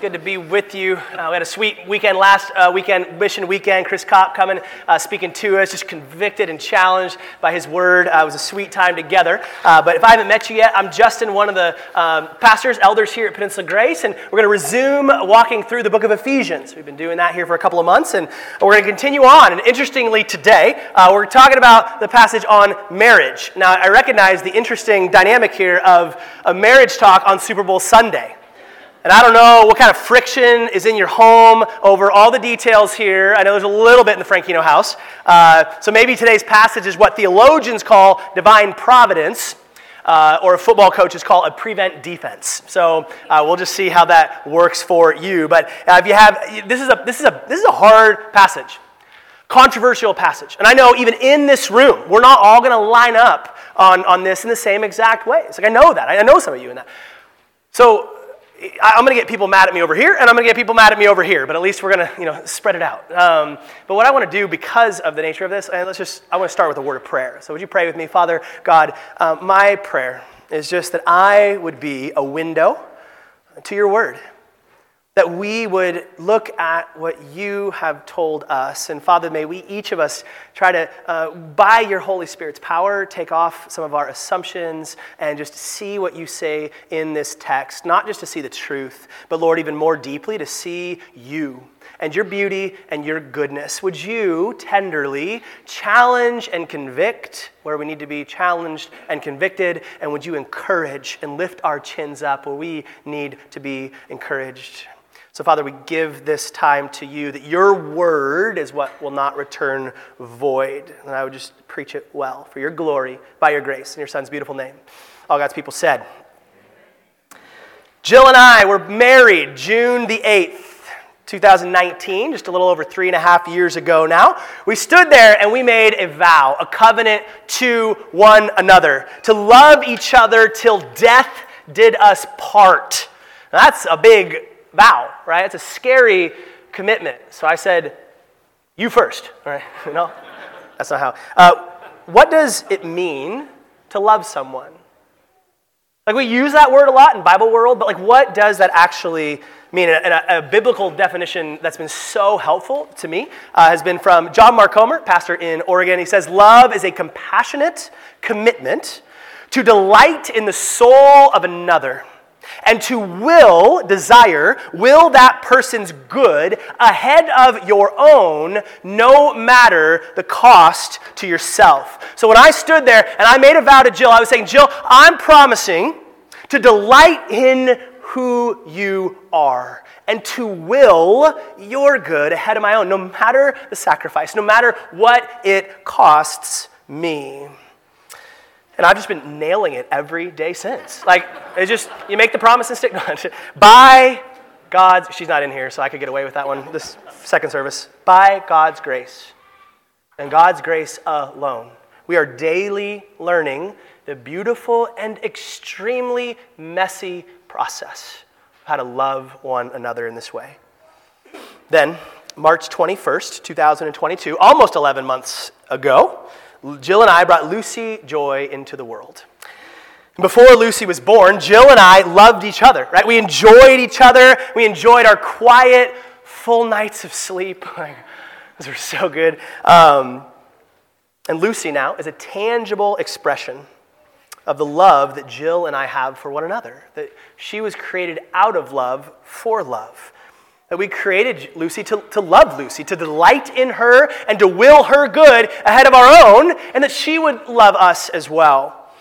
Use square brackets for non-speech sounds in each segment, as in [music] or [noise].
good to be with you. Uh, we had a sweet weekend last uh, weekend, mission weekend. Chris Kopp coming, uh, speaking to us, just convicted and challenged by his word. Uh, it was a sweet time together. Uh, but if I haven't met you yet, I'm Justin, one of the um, pastors, elders here at Peninsula Grace, and we're going to resume walking through the book of Ephesians. We've been doing that here for a couple of months, and we're going to continue on. And interestingly, today, uh, we're talking about the passage on marriage. Now, I recognize the interesting dynamic here of a marriage talk on Super Bowl Sunday. And I don't know what kind of friction is in your home over all the details here. I know there's a little bit in the Frankino house. Uh, so maybe today's passage is what theologians call divine providence, uh, or a football coaches call a prevent defense. So uh, we'll just see how that works for you. But uh, if you have, this is a, this is a, this is a hard passage, controversial passage. And I know even in this room, we're not all going to line up on, on this in the same exact way. It's like I know that. I know some of you in that. So I'm going to get people mad at me over here, and I'm going to get people mad at me over here, but at least we're going to, you know, spread it out. Um, but what I want to do because of the nature of this, and let's just, I want to start with a word of prayer. So would you pray with me? Father, God, um, my prayer is just that I would be a window to your word that we would look at what you have told us. And Father, may we each of us try to, uh, by your Holy Spirit's power, take off some of our assumptions and just see what you say in this text. Not just to see the truth, but Lord, even more deeply, to see you and your beauty and your goodness. Would you tenderly challenge and convict where we need to be challenged and convicted? And would you encourage and lift our chins up where we need to be encouraged? So, Father, we give this time to you that your word is what will not return void. And I would just preach it well for your glory, by your grace, in your Son's beautiful name. All God's people said. Jill and I were married June the 8th. 2019, just a little over three and a half years ago now, we stood there and we made a vow, a covenant to one another, to love each other till death did us part. Now, that's a big vow, right? It's a scary commitment. So I said, you first, right? [laughs] no, that's not how. Uh, what does it mean to love someone? Like we use that word a lot in Bible world, but like what does that actually mean? And a, a biblical definition that's been so helpful to me uh, has been from John Mark Comer, pastor in Oregon. He says, "Love is a compassionate commitment to delight in the soul of another." and to will, desire, will that person's good ahead of your own, no matter the cost to yourself. So when I stood there and I made a vow to Jill, I was saying, Jill, I'm promising to delight in who you are and to will your good ahead of my own, no matter the sacrifice, no matter what it costs me. And I've just been nailing it every day since. Like, it's just, you make the promise and stick to it. [laughs] By God's, she's not in here, so I could get away with that one this second service. By God's grace and God's grace alone, we are daily learning the beautiful and extremely messy process how to love one another in this way. Then, March 21st, 2022, almost 11 months ago, Jill and I brought Lucy Joy into the world. Before Lucy was born, Jill and I loved each other, right? We enjoyed each other. We enjoyed our quiet, full nights of sleep. [laughs] Those were so good. Um, and Lucy now is a tangible expression of the love that Jill and I have for one another, that she was created out of love for love. That we created Lucy to, to love Lucy, to delight in her, and to will her good ahead of our own, and that she would love us as well.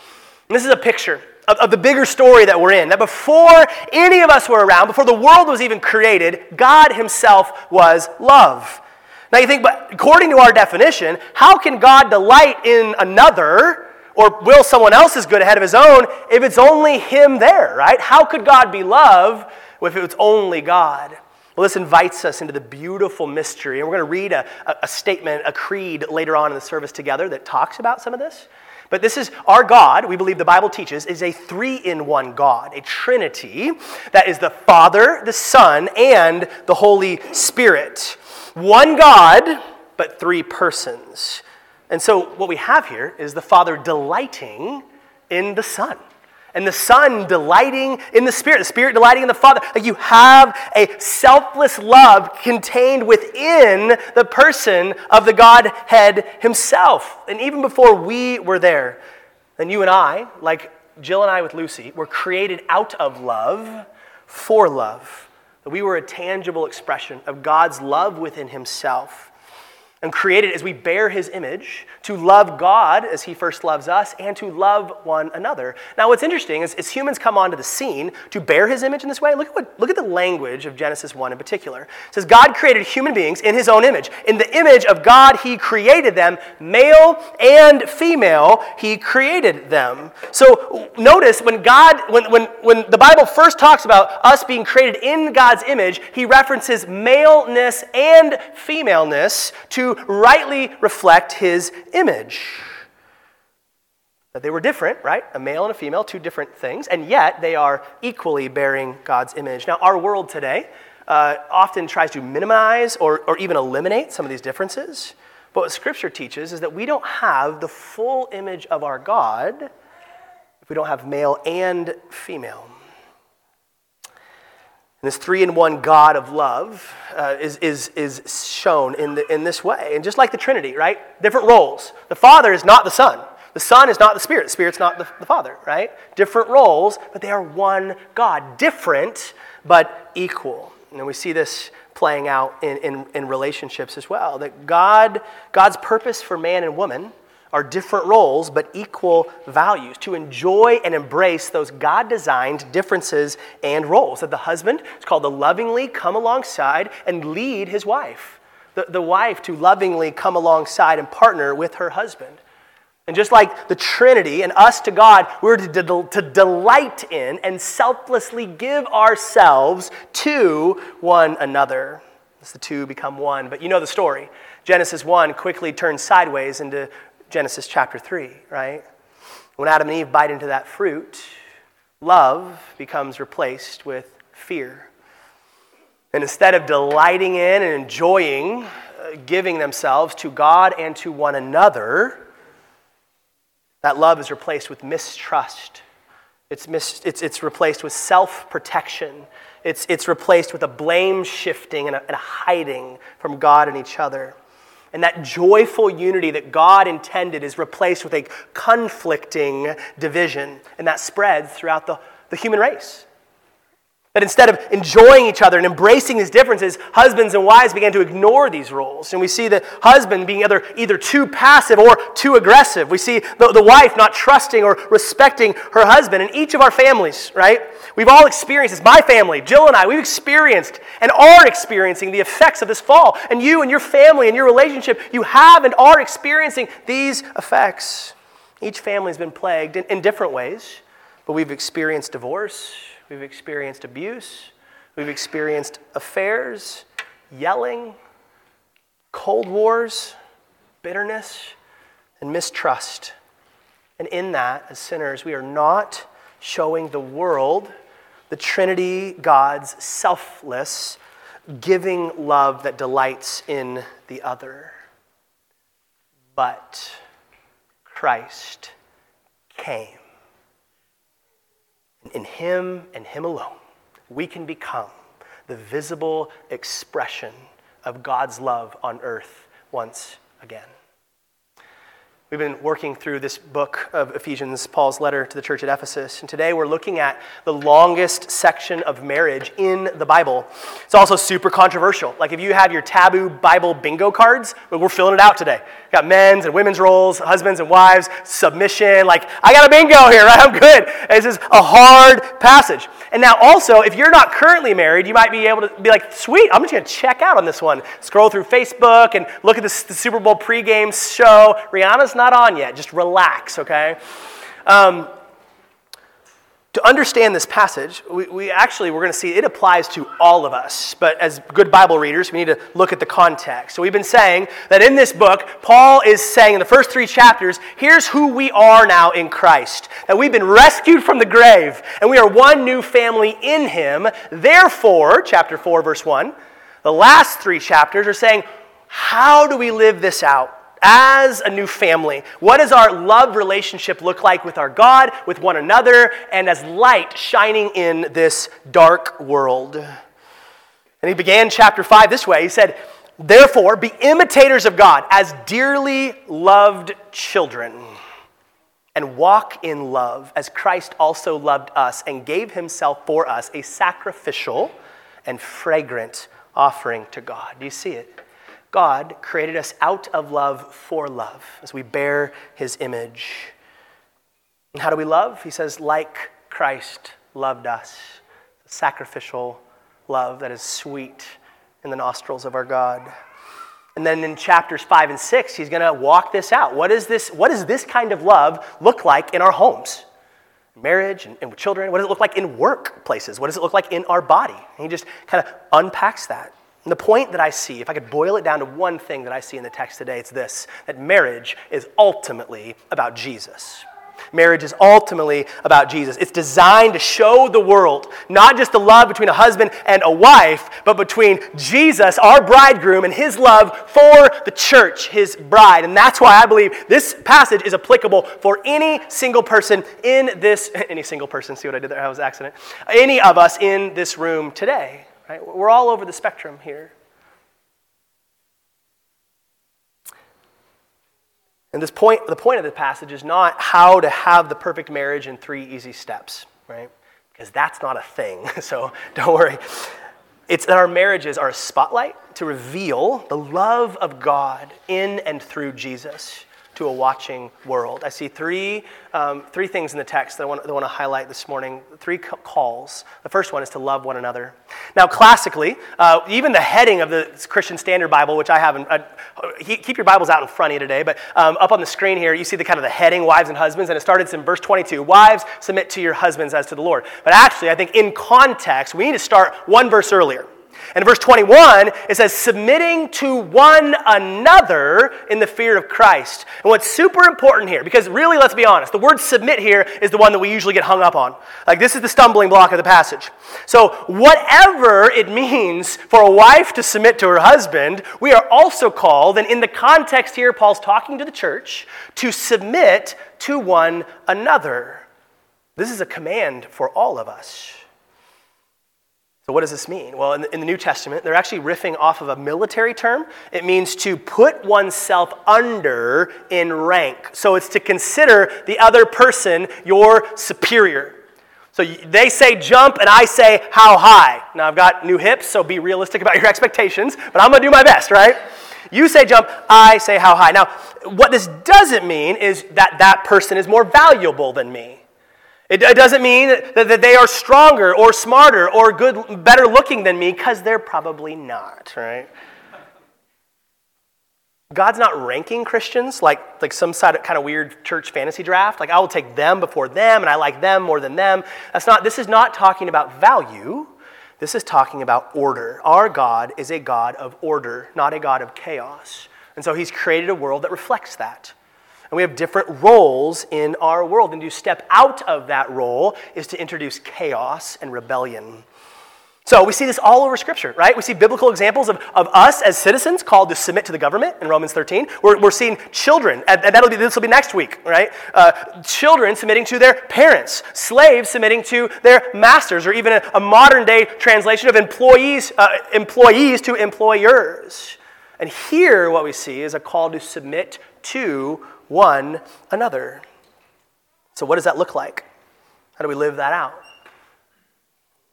And this is a picture of, of the bigger story that we're in. That before any of us were around, before the world was even created, God Himself was love. Now you think, but according to our definition, how can God delight in another or will someone else's good ahead of his own if it's only him there, right? How could God be love if it's only God? Well, this invites us into the beautiful mystery. And we're going to read a, a, statement, a creed later on in the service together that talks about some of this. But this is our God, we believe the Bible teaches, is a three in one God, a trinity that is the Father, the Son, and the Holy Spirit. One God, but three persons. And so what we have here is the Father delighting in the Son. and the Son delighting in the Spirit, the Spirit delighting in the Father. Like you have a selfless love contained within the person of the Godhead Himself. And even before we were there, then you and I, like Jill and I with Lucy, were created out of love for love. That we were a tangible expression of God's love within Himself and created as we bear his image to love God as he first loves us and to love one another. Now, what's interesting is as humans come onto the scene to bear his image in this way, look at, what, look at the language of Genesis 1 in particular. It says, God created human beings in his own image. In the image of God, he created them, male and female, he created them. So notice when God, when, when, when the Bible first talks about us being created in God's image, he references maleness and femaleness to rightly reflect his image. That they were different, right? A male and a female, two different things, and yet they are equally bearing God's image. Now, our world today uh, often tries to minimize or, or even eliminate some of these differences. But what Scripture teaches is that we don't have the full image of our God if we don't have male and female. And this three in one God of love uh, is, is, is shown in, the, in this way. And just like the Trinity, right? Different roles. The Father is not the Son. The Son is not the Spirit. The Spirit's not the, the Father, right? Different roles, but they are one God. Different, but equal. And we see this playing out in, in, in relationships as well. That God, God's purpose for man and woman are different roles but equal values to enjoy and embrace those God designed differences and roles. That the husband is called to lovingly come alongside and lead his wife, the, the wife to lovingly come alongside and partner with her husband. And just like the Trinity and us to God, we're to, de- to delight in and selflessly give ourselves to one another. As the two become one. But you know the story. Genesis 1 quickly turns sideways into Genesis chapter 3, right? When Adam and Eve bite into that fruit, love becomes replaced with fear. And instead of delighting in and enjoying uh, giving themselves to God and to one another, that love is replaced with mistrust. It's, mis- it's, it's replaced with self protection. It's, it's replaced with a blame shifting and a, and a hiding from God and each other. And that joyful unity that God intended is replaced with a conflicting division. And that spreads throughout the, the human race. That instead of enjoying each other and embracing these differences, husbands and wives began to ignore these roles. And we see the husband being either, either too passive or too aggressive. We see the, the wife not trusting or respecting her husband. In each of our families, right? We've all experienced this. My family, Jill and I, we've experienced and are experiencing the effects of this fall. And you and your family and your relationship, you have and are experiencing these effects. Each family has been plagued in, in different ways, but we've experienced divorce We've experienced abuse. We've experienced affairs, yelling, cold wars, bitterness, and mistrust. And in that, as sinners, we are not showing the world the Trinity God's selfless, giving love that delights in the other. But Christ came in Him and Him alone, we can become the visible expression of God's love on earth once again. We've been working through this book of Ephesians, Paul's letter to the church at Ephesus, and today we're looking at the longest section of marriage in the Bible. It's also super controversial. Like if you have your taboo Bible bingo cards, we're filling it out today. We've got men's and women's roles, husbands and wives, submission. Like, I got a bingo here, [laughs] right? I'm good. This is a hard passage. And now, also, if you're not currently married, you might be able to be like, sweet, I'm just going to check out on this one. Scroll through Facebook and look at the, the Super Bowl pregame show. Rihanna's not on yet. Just relax, okay? Um, to understand this passage, we, we actually, we're going to see it applies to all of us. But as good Bible readers, we need to look at the context. So we've been saying that in this book, Paul is saying in the first three chapters, here's who we are now in Christ. That we've been rescued from the grave, and we are one new family in him. Therefore, chapter 4, verse 1, the last three chapters are saying, how do we live this out? As a new family. What does our love relationship look like with our God, with one another, and as light shining in this dark world? And he began chapter 5 this way He said, Therefore, be imitators of God as dearly loved children, and walk in love as Christ also loved us and gave himself for us a sacrificial and fragrant offering to God. Do you see it? God created us out of love for love as we bear his image. And how do we love? He says, like Christ loved us. Sacrificial love that is sweet in the nostrils of our God. And then in chapters five and six, he's going to walk this out. What, is this, what does this kind of love look like in our homes? Marriage and, and with children? What does it look like in workplaces? What does it look like in our body? And he just kind of unpacks that. And the point that I see, if I could boil it down to one thing that I see in the text today, it's this that marriage is ultimately about Jesus. Marriage is ultimately about Jesus. It's designed to show the world not just the love between a husband and a wife, but between Jesus, our bridegroom, and his love for the church, his bride. And that's why I believe this passage is applicable for any single person in this, [laughs] any single person, see what I did there? That was accident. Any of us in this room today. Right? We're all over the spectrum here. And this point, the point of the passage is not how to have the perfect marriage in three easy steps, right? Because that's not a thing. [laughs] So don't worry. It's that our marriages are a spotlight to reveal the love of God in and through Jesus to a watching world. I see three, um, three things in the text that I, want, that I want to highlight this morning, three calls. The first one is to love one another. Now, classically, uh, even the heading of the Christian Standard Bible, which I haven't, uh, keep your Bibles out in front of you today, but um, up on the screen here, you see the kind of the heading, wives and husbands, and it starts in verse 22. Wives, submit to your husbands as to the Lord. But actually, I think in context, we need to start one verse earlier. And in verse 21, it says, submitting to one another in the fear of Christ. And what's super important here, because really, let's be honest, the word submit here is the one that we usually get hung up on. Like, this is the stumbling block of the passage. So, whatever it means for a wife to submit to her husband, we are also called, and in the context here, Paul's talking to the church, to submit to one another. This is a command for all of us. So, what does this mean? Well, in the, in the, New Testament, they're actually riffing off of a military term. It means to put oneself under in rank. So, it's to consider the other person your superior. So, they say jump, and I say how high. Now, I've got new hips, so be realistic about [laughs] your expectations, but I'm going to do my best, right? You say jump, I say how high. Now, what this doesn't mean is that that person is more valuable than me. It, doesn't mean that, they are stronger or smarter or good, better looking than me, because they're probably not, right? God's not ranking Christians like, like some side of kind of weird church fantasy draft. Like I will take them before them and I like them more than them. That's not, this is not talking about value. This is talking about order. Our God is a God of order, not a God of chaos. And so he's created a world that reflects that. And we have different roles in our world. And to step out of that role is to introduce chaos and rebellion. So we see this all over Scripture, right? We see biblical examples of, of us as citizens called to submit to the government in Romans 13. We're, we're seeing children, and, that'll be, this will be next week, right? Uh, children submitting to their parents, slaves submitting to their masters, or even a, a modern day translation of employees, uh, employees to employers. And here, what we see is a call to submit to one another. So, what does that look like? How do we live that out?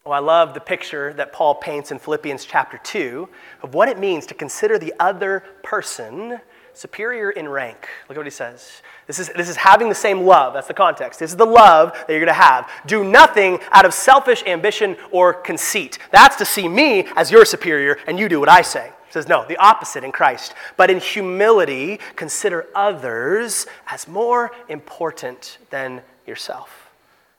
Well, I love the picture that Paul paints in Philippians chapter 2 of what it means to consider the other person superior in rank. Look at what he says. This is, this is having the same love. That's the context. This is the love that you're going to have. Do nothing out of selfish ambition or conceit. That's to see me as your superior and you do what I say says, no, the opposite in Christ. But in humility, consider others as more important than yourself.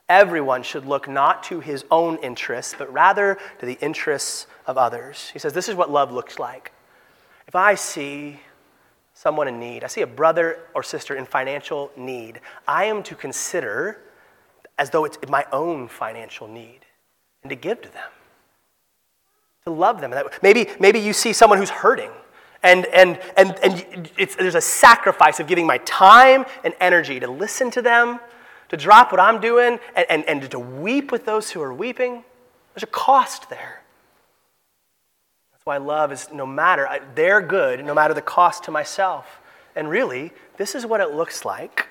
Everyone should look not to his own interests, but rather to the interests of others. He says, this is what love looks like. If I see someone in need, I see a brother or sister in financial need, I am to consider as though it's my own financial need and to give to them to love them. Maybe, maybe you see someone who's hurting And, and, and, and there's a sacrifice of giving my time and energy to listen to them, to drop what I'm doing, and, and, and to weep with those who are weeping. There's a cost there. That's why love is no matter, they're good, no matter the cost to myself. And really, this is what it looks like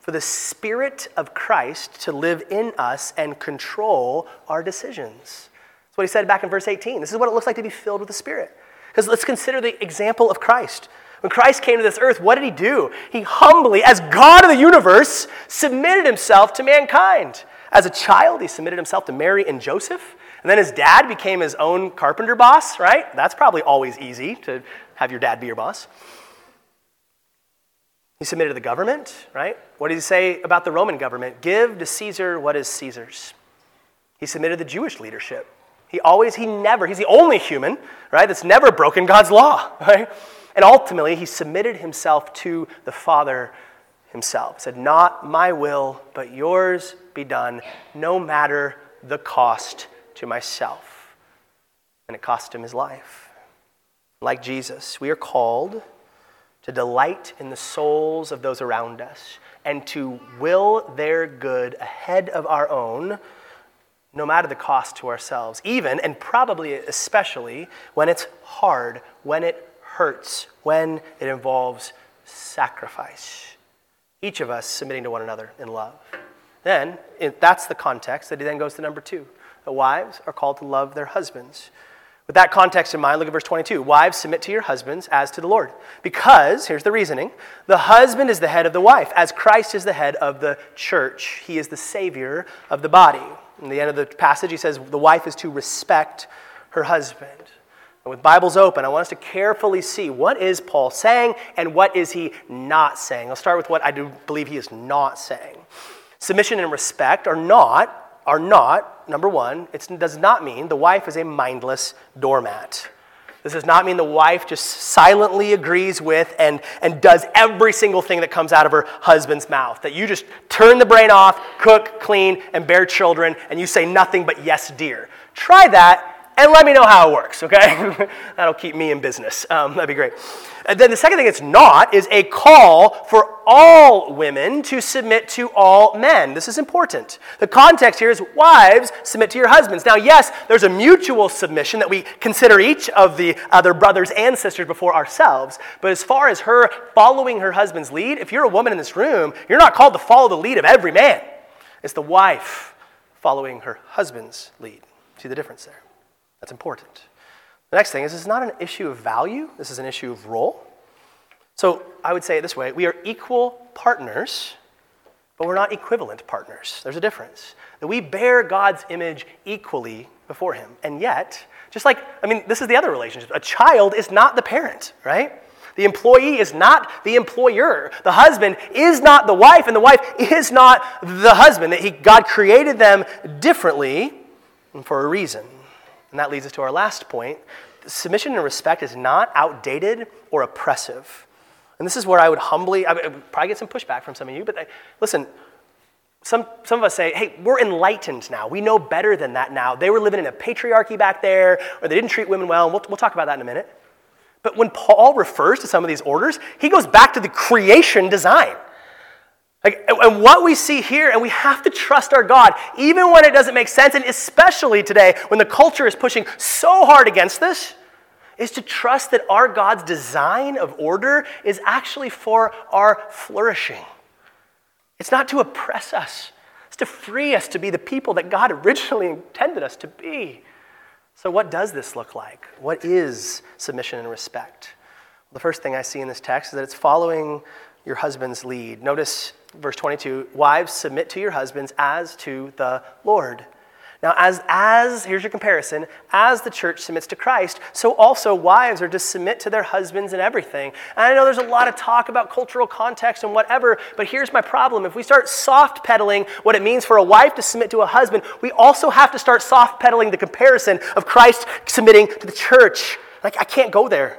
for the Spirit of Christ to live in us and control our decisions. That's what he said back in verse 18. This is what it looks like to be filled with the Spirit. Because let's consider the example of Christ. When Christ came to this earth, what did he do? He humbly, as God of the universe, submitted himself to mankind. As a child, he submitted himself to Mary and Joseph. And then his dad became his own carpenter boss, right? That's probably always easy to have your dad be your boss. He submitted to the government, right? What did he say about the Roman government? Give to Caesar what is Caesar's. He submitted to the Jewish leadership. He always, he never, he's the only human, right, that's never broken God's law, [laughs] right? And ultimately, he submitted himself to the Father himself. Said, Not my will, but yours be done, no matter the cost to myself. And it cost him his life. Like Jesus, we are called to delight in the souls of those around us and to will their good ahead of our own no matter the cost to ourselves, even and probably especially when it's hard, when it hurts, when it involves sacrifice. Each of us submitting to one another in love. Then, that's the context that he then goes to number two. The wives are called to love their husbands. With that context in mind, look at verse 22. Wives, submit to your husbands as to the Lord. Because, here's the reasoning the husband is the head of the wife, as Christ is the head of the church. He is the Savior of the body. In the end of the passage, he says the wife is to respect her husband. And with Bibles open, I want us to carefully see what is Paul saying and what is he not saying. I'll start with what I do believe he is not saying. Submission and respect are not, are not, number one, it does not mean the wife is a mindless doormat. This does not mean the wife just silently agrees with and, and does every single thing that comes out of her husband's mouth. That you just turn the brain off, cook, clean, and bear children, and you say nothing but yes, dear. Try that and let me know how it works, okay? [laughs] That'll keep me in business. Um, that'd be great. And then the second thing it's not is a call for all women to submit to all men. This is important. The context here is wives submit to your husbands. Now, yes, there's a mutual submission that we consider each of the other brothers and sisters before ourselves. But as far as her following her husband's lead, if you're a woman in this room, you're not called to follow the lead of every man. It's the wife following her husband's lead. See the difference there? That's important. The next thing is this is not an issue of value, this is an issue of role. So I would say it this way we are equal partners, but we're not equivalent partners. There's a difference. That we bear God's image equally before Him. And yet, just like, I mean, this is the other relationship. A child is not the parent, right? The employee is not the employer. The husband is not the wife, and the wife is not the husband. That he, God created them differently for a reason. And that leads us to our last point. Submission and respect is not outdated or oppressive. And this is where I would humbly, I would probably get some pushback from some of you, but I, listen, some, some of us say, hey, we're enlightened now. We know better than that now. They were living in a patriarchy back there, or they didn't treat women well, and we'll, we'll talk about that in a minute. But when Paul refers to some of these orders, he goes back to the creation design. Like, and what we see here, and we have to trust our God, even when it doesn't make sense, and especially today when the culture is pushing so hard against this, is to trust that our God's design of order is actually for our flourishing. It's not to oppress us, it's to free us to be the people that God [laughs] originally intended us to be. So, what does this look like? What is submission and respect? The first thing I see in this text is that it's following your husband's lead. Notice verse 22 Wives, submit to your husbands as to the Lord. Now, as, as, here's your comparison, as the church submits to Christ, so also wives are to submit to their husbands in everything. And I know there's a lot of talk about cultural context and whatever, but here's my problem. If we start soft pedaling what it means for a wife to submit to a husband, we also have to start soft pedaling the comparison of Christ submitting to the church. Like, I can't go there.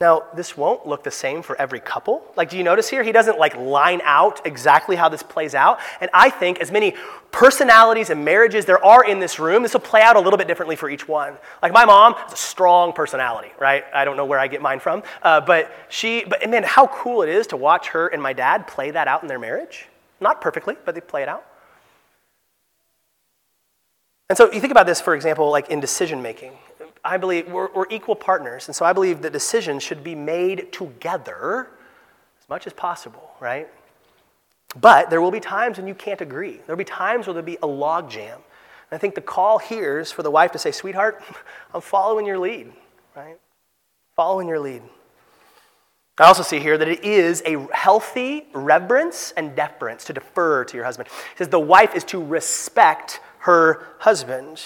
Now, this won't look the same for every couple. Like, do you notice here? He doesn't like line out exactly how this plays out. And I think as many personalities and marriages there are in this room, this will play out a little bit differently for each one. Like, my mom has a strong personality, right? I don't know where I get mine from. Uh, but she, but man, how cool it is to watch her and my dad play that out in their marriage. Not perfectly, but they play it out. And so you think about this, for example, like in decision making. I believe we're, we're, equal partners. And so I believe that decisions should be made together as much as possible, right? But there will be times when you can't agree. There'll be times where there'll be a logjam. And I think the call here is for the wife to say, sweetheart, [laughs] I'm following your lead, right? Following your lead. I also see here that it is a healthy reverence and deference to defer to your husband. It says the wife is to respect her husband.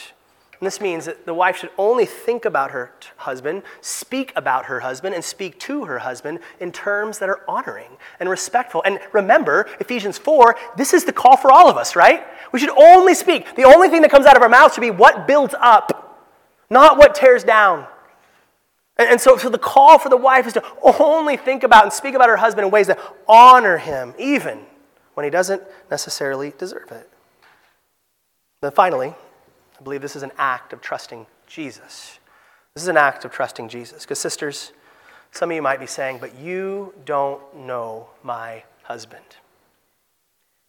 And this means that the wife should only think about her t- husband, speak about her husband, and speak to her husband in terms that are honoring and respectful. And remember, Ephesians 4, this is the call for all of us, right? We should only speak. The only thing that comes out of our mouths should be what builds up, not what tears down. And, and so, so the call for the wife is to only think about and speak about her husband in ways that honor him, even when he doesn't necessarily deserve it. Then finally, I believe this is an act of trusting Jesus. This is an act of trusting Jesus. Because, sisters, some of you might be saying, but you don't know my husband.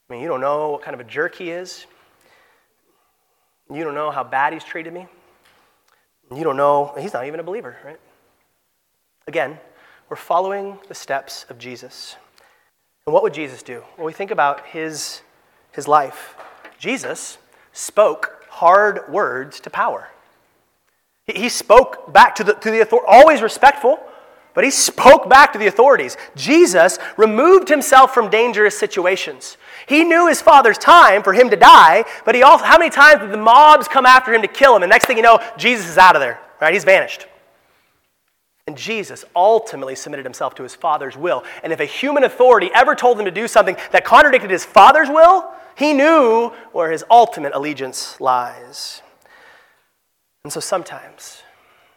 I mean, you don't know what kind of a jerk he is. You don't know how bad he's treated me. You don't know, he's not even a believer, right? Again, we're following the steps of Jesus. And what would Jesus do? When we think about his, his life, Jesus spoke hard words to power. He, spoke back to the, to the authority, always respectful, but he spoke back to the authorities. Jesus removed himself from dangerous situations. He knew his father's time for him to die, but he also, how many times did the mobs come after him to kill him? And next thing you know, Jesus is out of there, right? He's vanished. And Jesus ultimately submitted himself to his Father's will. And if a human authority ever told him to do something that contradicted his Father's will, he knew where his ultimate allegiance lies. And so sometimes,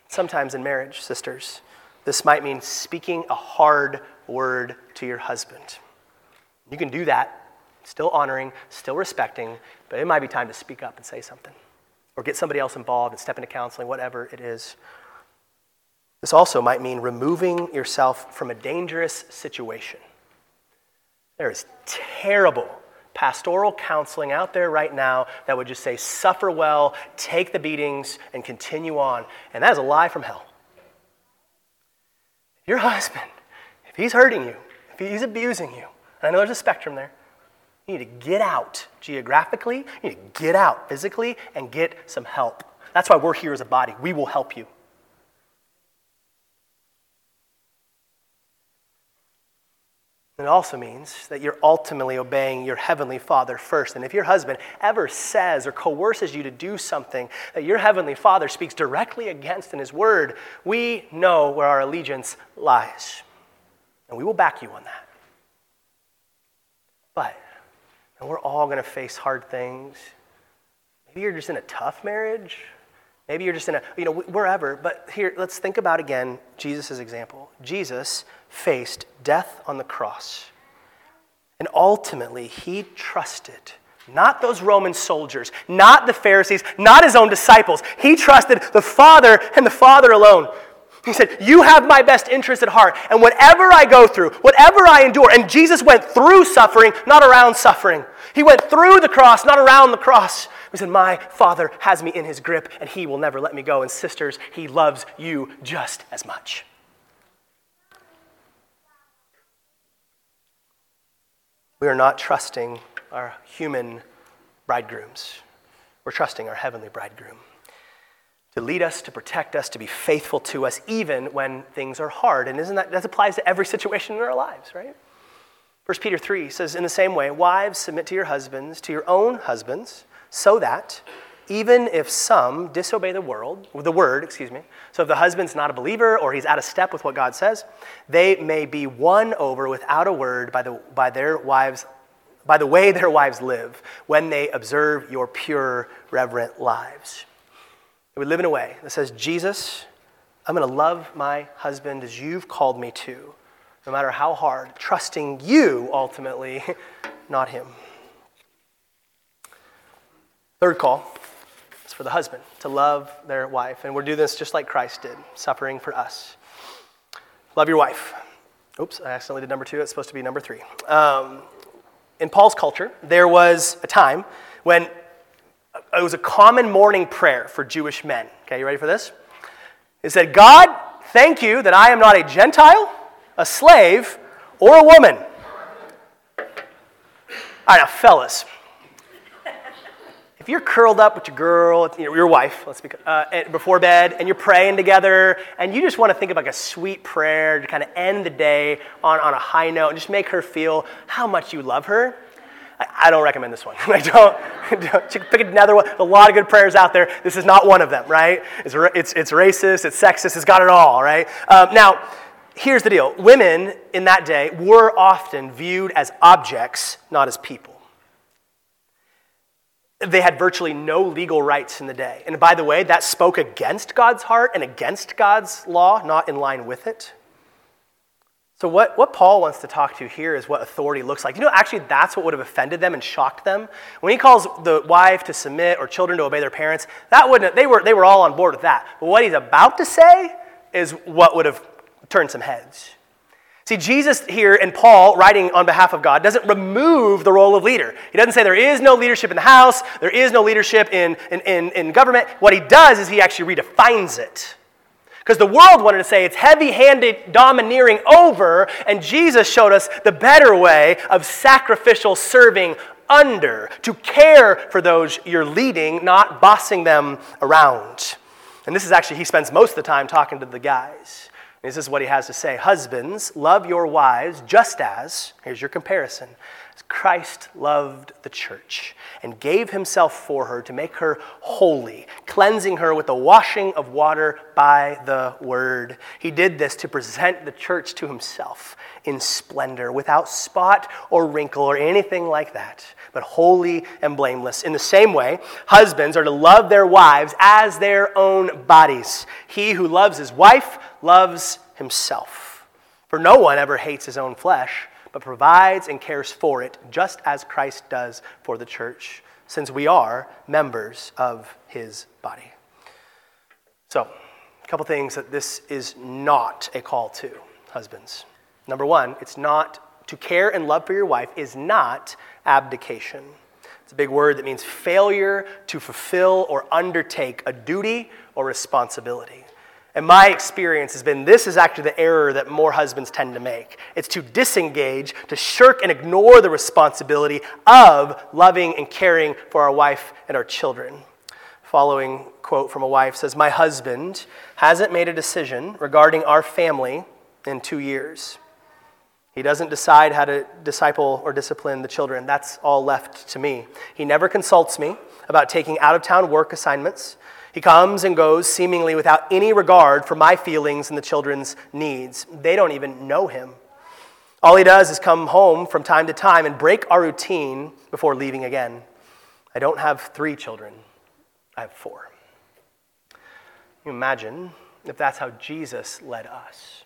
sometimes in marriage, sisters, this might mean speaking a hard word to your husband. You can do that, still honoring, still respecting, but it might be time to speak up and say something. Or get somebody else involved and step into counseling, whatever it is. This also might mean removing yourself from a dangerous situation. There is terrible pastoral counseling out there right now that would just say, suffer well, take the beatings, and continue on. And that is a lie from hell. Your husband, if he's hurting you, if he's abusing you, and I know there's a spectrum there, you need to get out geographically, you need to get out physically, and get some help. That's why we're here as a body. We will help you. It also means that you're ultimately obeying your heavenly Father first. And if your husband ever says or coerces you to do something that your heavenly Father speaks directly against in his word, we know where our allegiance lies. And we will back you on that. But, and we're all going to face hard things. Maybe you're just in a tough marriage. Maybe you're just in a, you know, wherever. But here, let's think about again Jesus' example. Jesus faced death on the cross. And ultimately, he trusted not those Roman soldiers, not the Pharisees, not his own disciples. He trusted the Father and the Father alone. He said, You have my best interest at heart. And whatever I go through, whatever I endure, and Jesus went through suffering, not around suffering. He went through the cross, not around the cross. He said, My Father has me in his grip, and he will never let me go. And sisters, he loves you just as much. We are not trusting our human bridegrooms. We're trusting our heavenly bridegroom to lead us, to protect us, to be faithful to us, even when things are hard. And isn't that, that applies to every situation in our lives, right? 1 Peter 3 says, In the same way, wives, submit to your husbands, to your own husbands, so that even if some disobey the world, the word, excuse me, so if the husband's not a believer or he's out of step with what God says, they may be won over without a word by, the, by their wives, by the way their wives live when they observe your pure, reverent lives. We live in a way that says Jesus I'm going to love my husband as you've called me to, no matter how hard, trusting you ultimately, [laughs] not him. Third call is for the husband to love their wife. And we're doing this just like Christ did, suffering for us. Love your wife. Oops, I accidentally did number two. It's supposed to be number three. Um, in Paul's culture, there was a time when it was a common morning prayer for Jewish men. Okay, you ready for this? It said, God, thank you that I am not a Gentile, a slave, or a woman. All right, now, fellas, if you're curled up with your girl, you know, your wife, let's be, uh, before bed, and you're praying together, and you just want to think of like a sweet prayer to kind of end the day on, on a high note and just make her feel how much you love her, I, I don't recommend this one. [laughs] I don't, [laughs] don't, pick another one. There's a lot of good prayers out there. This is not one of them, right? It's, it's, it's racist, it's sexist, it's got it all, right? Um, now, here's the deal women in that day were often viewed as objects, not as people they had virtually no legal rights in the day. And by the way, that spoke against God's heart and against God's law, not in line with it. So, what, what Paul wants to talk to here is what authority looks like. You know, actually, that's what would have offended them and shocked them. When he calls the wife to submit or children to obey their parents, that wouldn't, they, were, they were all on board with that. But what he's about to say is what would have turned some heads. See, Jesus here and Paul, writing on behalf of God, doesn't remove the role of leader. He doesn't say there is no leadership in the house, there is no leadership in, in, in, in government. What he does is he actually redefines it. Because the world wanted to say it's heavy handed domineering over, and Jesus showed us the better way of sacrificial serving under, to care for those you're leading, not bossing them around. And this is actually, he spends most of the time talking to the guys. This is what he has to say Husbands, love your wives just as, here's your comparison, Christ loved the church and gave himself for her to make her holy, cleansing her with the washing of water by the word. He did this to present the church to himself in splendor, without spot or wrinkle or anything like that, but holy and blameless. In the same way, husbands are to love their wives as their own bodies. He who loves his wife loves himself. For no one ever hates his own flesh, but provides and cares for it, just as Christ does for the church, since we are members of his body. So, a couple things that this is not a call to, husbands. Number one, it's not to care and love for your wife is not abdication. It's a big word that means failure to fulfill or undertake a duty or responsibility. And my experience has been this is actually the error that more husbands tend to make. It's to disengage, to shirk and ignore the responsibility of loving and caring for our wife and our children. Following quote from a wife says, My husband hasn't made a decision regarding our family in two years. He doesn't decide how to disciple or discipline the children. That's all left to me. He never consults me about taking out of town work assignments. He comes and goes seemingly without any regard for my feelings and the children's needs. They don't even know him. All he does is come home from time to time and break our routine before leaving again. I don't have three children, I have four. You imagine if that's how Jesus led us.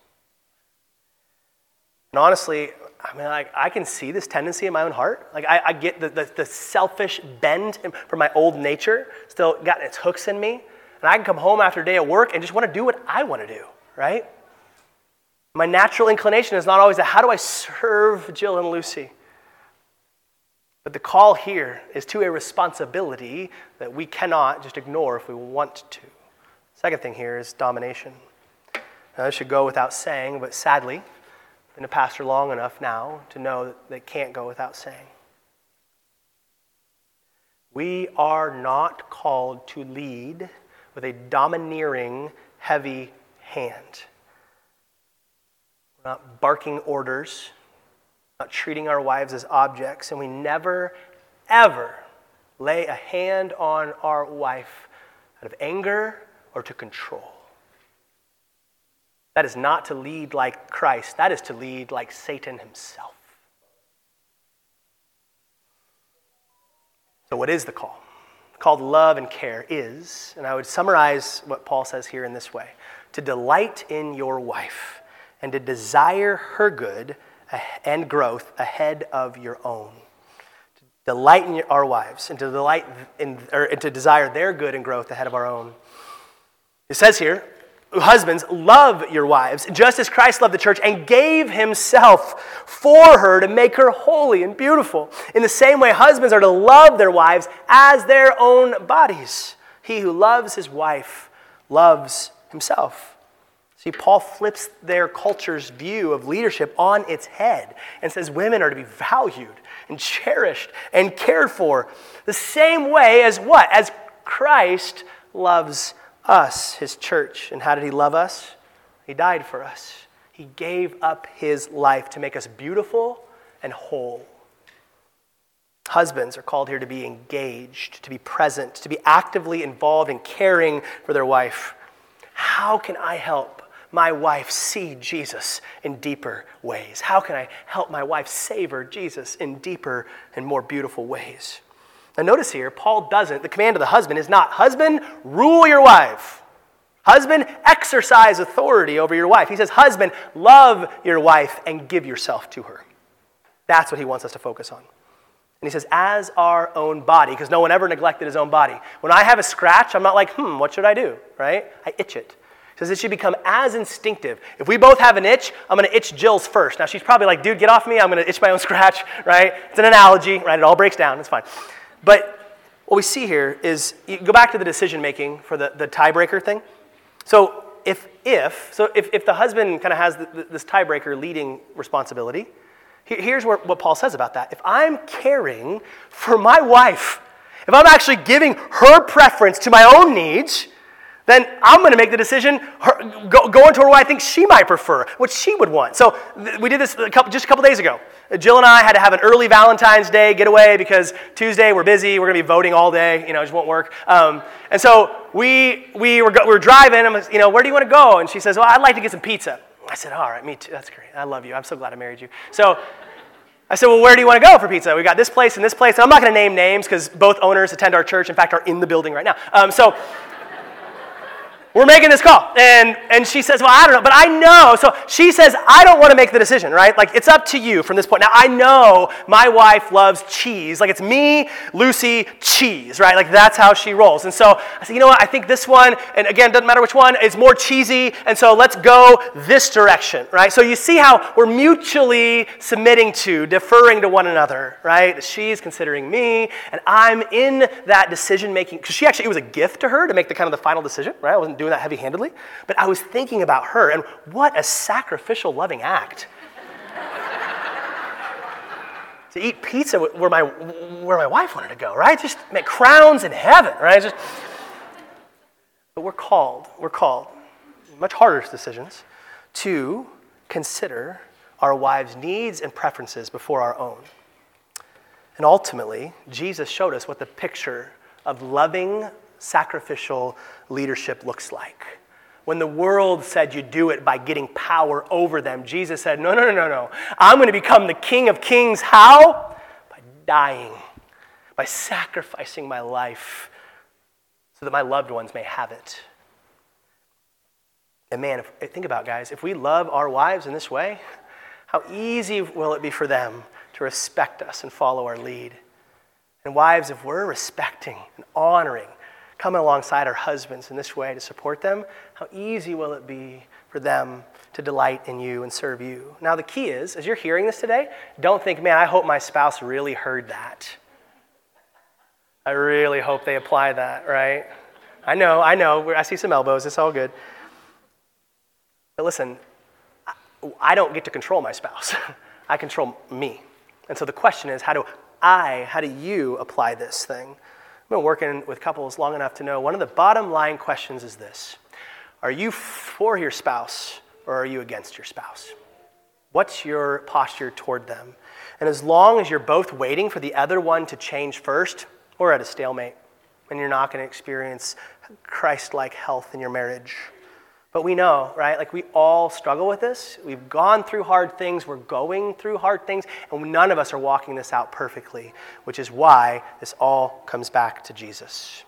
And honestly, I mean, like, I can see this tendency in my own heart. Like, I, I get the, the, the, selfish bend from my old nature still got its hooks in me. And I can come home after a day of work and just want to do what I want to do, right? My natural inclination is not always that how do I serve Jill and Lucy? But the call here is to a responsibility that we cannot just ignore if we want to. Second thing here is domination. Now, this should go without saying, but sadly, been a pastor long enough now to know that they can't go without saying. We are not called to lead with a domineering, heavy hand. We're not barking orders, not treating our wives as objects, and we never, ever lay a hand on our wife out of anger or to control. That is not to lead like Christ, that is to lead like Satan himself. So, what is the call? called love and care is, and I would summarize what Paul says here in this way to delight in your wife and to desire her good and growth ahead of your own. To delight in our wives and to delight in, or, and to desire their good and growth ahead of our own. It says here, Husbands, love your wives, just as Christ loved the church and gave himself for her to make her holy and beautiful. In the same way, husbands are to love their wives as their own bodies. He who loves his wife loves himself. See, Paul flips their culture's view of leadership on its head and says women are to be valued and cherished and cared for the same way as what? As Christ loves us, his church. And how did he love us? He died for us. He gave up his life to make us beautiful and whole. Husbands are called here to be engaged, to be present, to be actively involved in caring for their wife. How can I help my wife see Jesus in deeper ways? How can I help my wife savor Jesus in deeper and more beautiful ways? Now, notice here, Paul doesn't, the command of the husband is not, husband, rule your wife. Husband, exercise authority over your wife. He says, husband, love your wife and give yourself to her. That's what he wants us to focus on. And he says, as our own body, because no one ever neglected his own body. When I have a scratch, I'm not like, hmm, what should I do, right? I itch it. He says it should become as instinctive. If we both have an itch, I'm going to itch Jill's first. Now she's probably like, dude, get off me. I'm going to itch my own scratch, [laughs] right? It's an analogy, right? It all breaks down. It's fine. But what we see here is you go back to the decision making for the, the tiebreaker thing. So if, if, so if, if the husband kind of has the, this tiebreaker leading responsibility, here's where, what Paul says about that. If I'm caring for my wife, if I'm actually giving her preference to my own needs, then I'm going to make the decision her, go, what I think she might prefer, what she would want. So th- we did this a couple, just a couple days ago. Jill and I had to have an early Valentine's Day getaway because Tuesday we're busy. We're going to be voting all day. You know, it just won't work. Um, and so we, we, were, we were driving. I'm, you know, where do you want to go? And she says, well, I'd like to get some pizza. I said, all right, me too. That's great. I love you. I'm so glad I married you. So I said, well, where do you want to go for pizza? We got this place and this place. And I'm not going to name names because both owners attend our church. In fact, are in the building right now. Um, so we're making this call. And, and she says, Well, I don't know, but I know. So she says, I don't want to make the decision, right? Like, it's up to you from this point. Now, I know my wife loves cheese. Like, it's me, Lucy, cheese, right? Like, that's how she rolls. And so I said, You know what? I think this one, and again, doesn't matter which one, is more cheesy. And so let's go this direction, right? So you see how we're mutually submitting to, deferring to one another, right? She's considering me, and I'm in that decision making. Because she actually, it was a gift to her to make the kind of the final decision, right? I wasn't doing doing that heavy handedly, but I was thinking about her and what a sacrificial, loving act. [laughs] to eat pizza where my, where my wife wanted to go, right? Just make crowns in heaven, right? Just, but we're called, we're called, much harder decisions, to consider our wives' needs and preferences before our own. And ultimately, Jesus showed us what the picture of loving sacrificial leadership looks like. When the world said you do it by getting power over them, Jesus said, No, no, no, no, no. I'm going to become the King of Kings. How? By dying, by sacrificing my life so that my loved ones may have it. And man, if, think about guys, if we love our wives in this way, how easy will it be for them to respect us and follow our lead? And wives, if we're respecting and honoring coming alongside our husbands in this way to support them, how easy will it be for them to delight in you and serve you? Now, the key is, as you're hearing this today, don't think, man, I hope my spouse really heard that. I really hope they apply that, right? I know, I know. I see some elbows. It's all good. But listen, I don't get to control my spouse. [laughs] I control me. And so the question is, how do I, how do you apply this thing? I've been working with couples long enough to know one of the bottom line questions is this Are you for your spouse or are you against your spouse? What's your posture toward them? And as long as you're both waiting for the other one to change first, we're at a stalemate, and you're not going to experience Christ like health in your marriage. But we know, right? Like we all struggle with this. We've gone through hard things, we're going through hard things, and none of us are walking this out perfectly, which is why this all comes back to Jesus.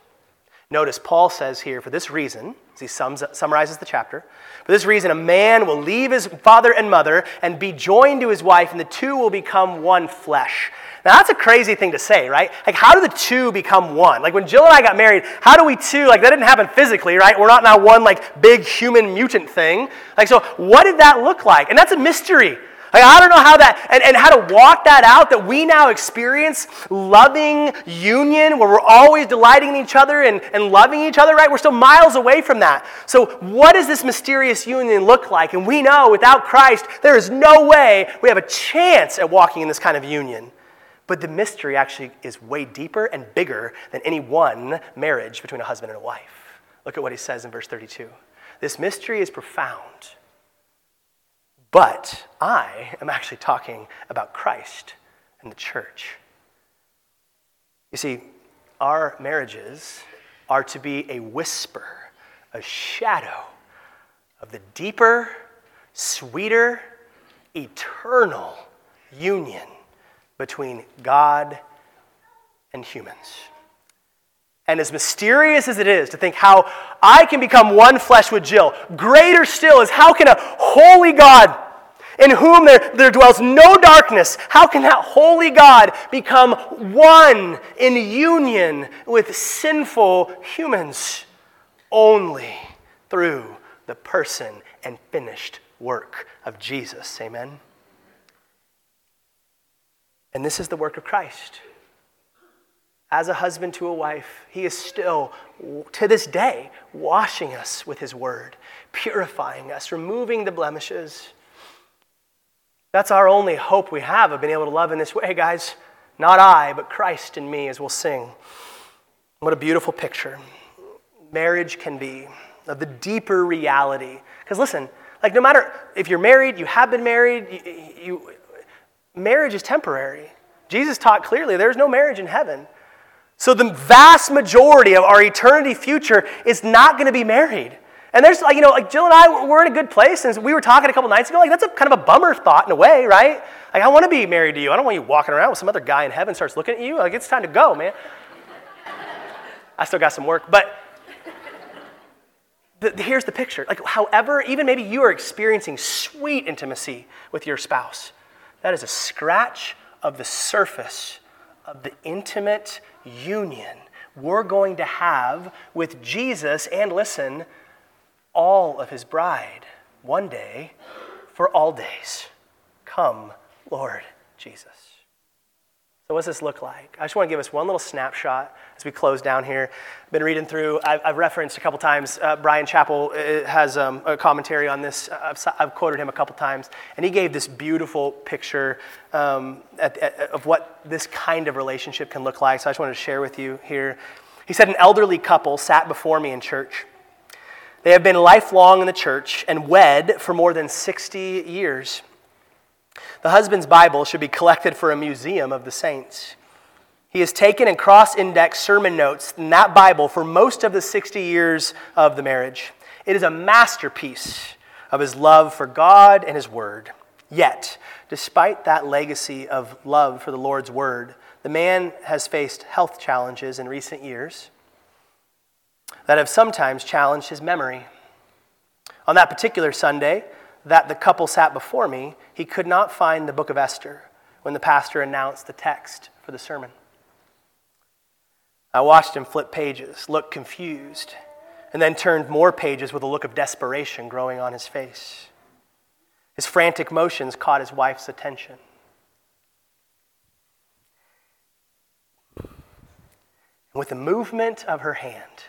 Notice Paul says here, for this reason, as he sums, summarizes the chapter, for this reason, a man will leave his father and mother and be joined to his wife, and the two will become one flesh. Now, that's a crazy thing to say, right? Like, how do the two become one? Like, when Jill and I got married, how do we two, like, that didn't happen physically, right? We're not now one, like, big human mutant thing. Like, so what did that look like? And that's a mystery. Like, I don't know how that, and, and how to walk that out, that we now experience loving union where we're always delighting in each other and, and loving each other, right? We're still miles away from that. So, what does this mysterious union look like? And we know without Christ, there is no way we have a chance at walking in this kind of union. But the mystery actually is way deeper and bigger than any one marriage between a husband and a wife. Look at what he says in verse 32. This mystery is profound. But I am actually talking about Christ and the church. You see, our marriages are to be a whisper, a shadow of the deeper, sweeter, eternal union between God and humans. And as mysterious as it is to think how I can become one flesh with Jill, greater still is how can a holy God, in whom there, there dwells no darkness, how can that holy God become one in union with sinful humans? Only through the person and finished work of Jesus. Amen. And this is the work of Christ as a husband to a wife, he is still, to this day, washing us with his word, purifying us, removing the blemishes. That's our only hope we have of being able to love in this way, guys. Not I, but Christ in me, as we'll sing. What a beautiful picture marriage can be of the deeper reality. Because listen, like no matter if you're married, you have been married, you, you, marriage is temporary. Jesus taught clearly there's no marriage in heaven. So the vast majority of our eternity future is not going to be married. And there's like, you know, like Jill and I, we're in a good place. And we were talking a couple nights ago, like that's a kind of a bummer thought in a way, right? Like I want to be married to you. I don't want you walking around with some other guy in heaven starts looking at you. Like it's time to go, man. I still got some work, but the, here's the picture. Like, however, even maybe you are experiencing sweet intimacy with your spouse, that is a scratch of the surface of the intimate union we're going to have with Jesus and listen, all of his bride one day for all days. Come, Lord Jesus. So, what does this look like? I just want to give us one little snapshot as we close down here. I've been reading through, I've, I've referenced a couple times, uh, Bryan Chapell uh, has um, a commentary on this. I've, I've, quoted him a couple times, and he gave this beautiful picture um, at, at, of what this kind of relationship can look like. So, I just wanted to share with you here. He said, An elderly couple sat before me in church. They have been lifelong in the church and wed for more than 60 years. The husband's Bible should be collected for a museum of the saints. He has taken and cross indexed sermon notes in that Bible for most of the 60 years of the marriage. It is a masterpiece of his love for God and his word. Yet, despite that legacy of love for the Lord's word, the man has faced health challenges in recent years that have sometimes challenged his memory. On that particular Sunday, that the couple sat before me, he could not find the book of Esther when the pastor announced the text for the sermon. I watched him flip pages, look confused, and then turned more pages with a look of desperation growing on his face. His frantic motions caught his wife's attention. With a movement of her hand,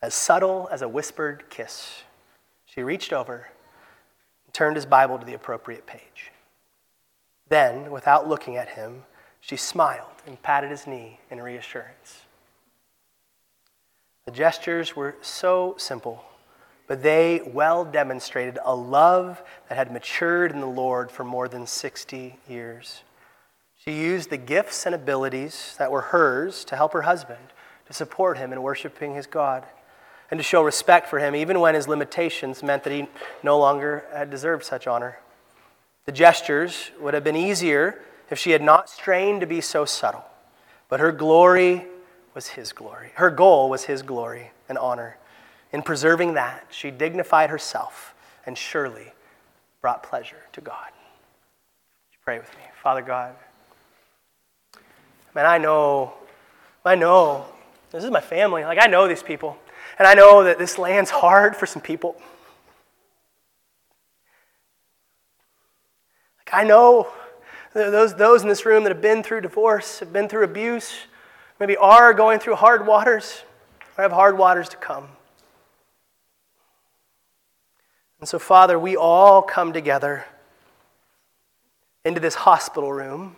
as subtle as a whispered kiss, she reached over turned his Bible to the appropriate page. Then, without looking at him, she smiled and patted his knee in reassurance. The gestures were so simple, but they well demonstrated a love that had matured in the Lord for more than 60 years. She used the gifts and abilities that were hers to help her husband to support him in worshiping his God and to show respect for him, even when his limitations meant that he no longer had deserved such honor. The gestures would have been easier if she had not strained to be so subtle, but her glory was his glory. Her goal was his glory and honor. In preserving that, she dignified herself and surely brought pleasure to God. Pray with me. Father God, man, I know, I know, this is my family. Like, I know these people. And I know that this land's hard for some people. Like, I know those, those in this room that have been through divorce, have been through abuse, maybe are going through hard waters, or have hard waters to come. And so, Father, we all come together into this hospital room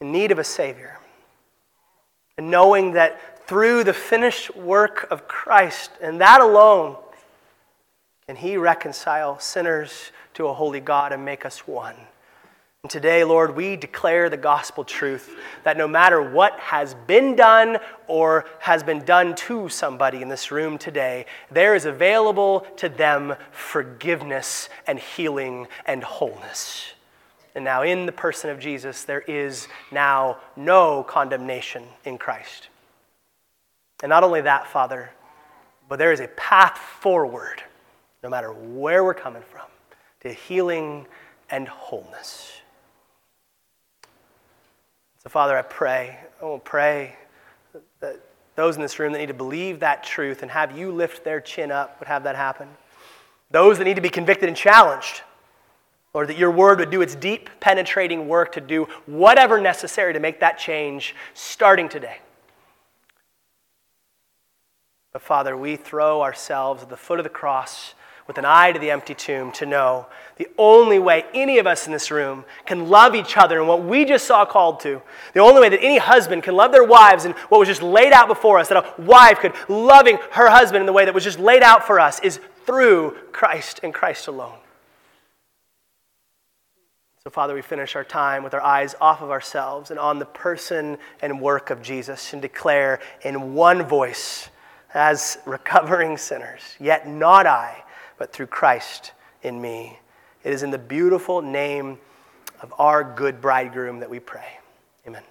in need of a Savior. And knowing that through the finished work of Christ and that alone, can He reconcile sinners to a holy God and make us one. And today, Lord, we declare the gospel truth that no matter what has been done or has been done to somebody in this room today, there is available to them forgiveness and healing and wholeness. And now, in the person of Jesus, there is now no condemnation in Christ. And not only that, Father, but there is a path forward, no matter where we're coming from, to healing and wholeness. So, Father, I pray, I will pray that those in this room that need to believe that truth and have you lift their chin up would have that happen. Those that need to be convicted and challenged, Lord, that your word would do its deep, penetrating work to do whatever necessary to make that change starting today. But Father, we throw ourselves at the foot of the cross with an eye to the empty tomb to know the only way any of us in this room can love each other and what we just saw called to, the only way that any husband can love their wives and what was just laid out before us, that a wife could loving her husband in the way that was just laid out for us, is through Christ and Christ alone. So, Father, we finish our time with our eyes off of ourselves and on the person and work of Jesus and declare in one voice as recovering sinners, yet not I but through Christ in me. It is in the beautiful name of our good bridegroom that we pray. Amen.